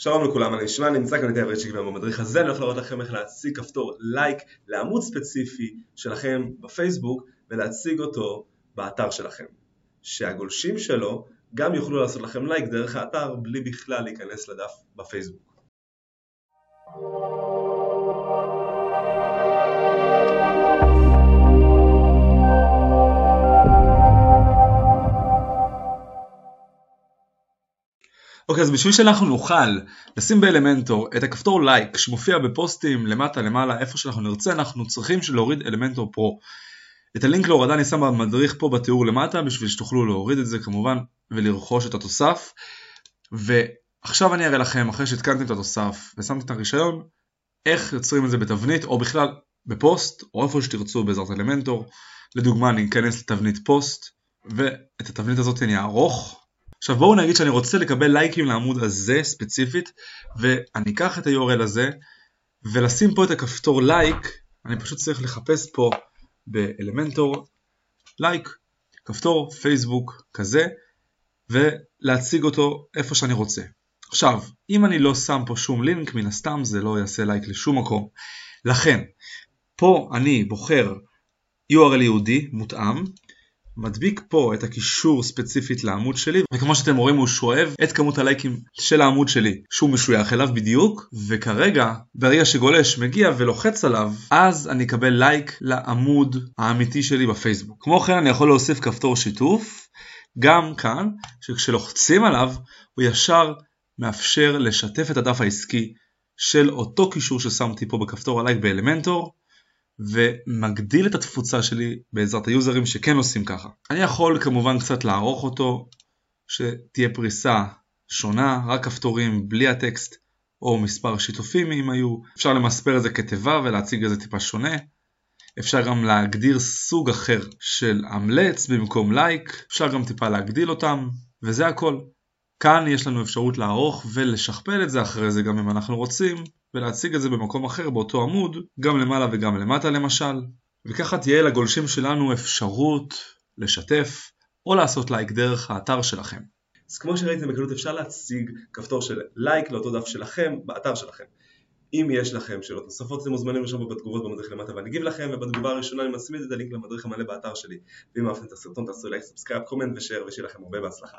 שלום לכולם, אני נשמע, נמצא כאן איתי שגבר במדריך הזה, אני הולך להראות לכם איך להציג כפתור לייק לעמוד ספציפי שלכם בפייסבוק ולהציג אותו באתר שלכם. שהגולשים שלו גם יוכלו לעשות לכם לייק דרך האתר בלי בכלל להיכנס לדף בפייסבוק. אוקיי, אז בשביל שאנחנו נוכל לשים באלמנטור את הכפתור לייק שמופיע בפוסטים למטה למעלה איפה שאנחנו נרצה, אנחנו צריכים להוריד אלמנטור פרו. את הלינק להורדה אני שם במדריך פה בתיאור למטה בשביל שתוכלו להוריד את זה כמובן ולרכוש את התוסף. ועכשיו אני אראה לכם אחרי שהתקנתם את התוסף ושמתם את הרישיון איך יוצרים את זה בתבנית או בכלל בפוסט או איפה שתרצו בעזרת אלמנטור. לדוגמה אני אכנס לתבנית פוסט ואת התבנית הזאת אני אערוך עכשיו בואו נגיד שאני רוצה לקבל לייקים לעמוד הזה ספציפית ואני אקח את ה-URL הזה ולשים פה את הכפתור לייק, אני פשוט צריך לחפש פה באלמנטור לייק, כפתור פייסבוק כזה ולהציג אותו איפה שאני רוצה. עכשיו, אם אני לא שם פה שום לינק, מן הסתם זה לא יעשה לייק לשום מקום. לכן, פה אני בוחר URL יהודי מותאם מדביק פה את הקישור ספציפית לעמוד שלי וכמו שאתם רואים הוא שואב את כמות הלייקים של העמוד שלי שהוא משוייך אליו בדיוק וכרגע ברגע שגולש מגיע ולוחץ עליו אז אני אקבל לייק לעמוד האמיתי שלי בפייסבוק. כמו כן אני יכול להוסיף כפתור שיתוף גם כאן שכשלוחצים עליו הוא ישר מאפשר לשתף את הדף העסקי של אותו קישור ששמתי פה בכפתור הלייק באלמנטור ומגדיל את התפוצה שלי בעזרת היוזרים שכן עושים ככה. אני יכול כמובן קצת לערוך אותו, שתהיה פריסה שונה, רק כפתורים בלי הטקסט, או מספר שיתופים אם היו. אפשר למספר את זה כתיבה ולהציג את זה טיפה שונה. אפשר גם להגדיר סוג אחר של אמלץ במקום לייק, אפשר גם טיפה להגדיל אותם, וזה הכל. כאן יש לנו אפשרות לערוך ולשכפל את זה אחרי זה גם אם אנחנו רוצים, ולהציג את זה במקום אחר באותו עמוד, גם למעלה וגם למטה למשל, וככה תהיה לגולשים שלנו אפשרות לשתף או לעשות לייק דרך האתר שלכם. אז כמו שראיתם בקלות אפשר להציג כפתור של לייק לאותו דף שלכם באתר שלכם. אם יש לכם שאלות נוספות אתם מוזמנים לשאול בתגובות במדריך למטה ואני אגיב לכם ובתגובה הראשונה אני מצמיד את הלינק למדריך המלא באתר שלי ואם אהבתם את הסרטון תעשו לייק, subscribe, comment ו share ושיהיה לכם הרבה בהצלחה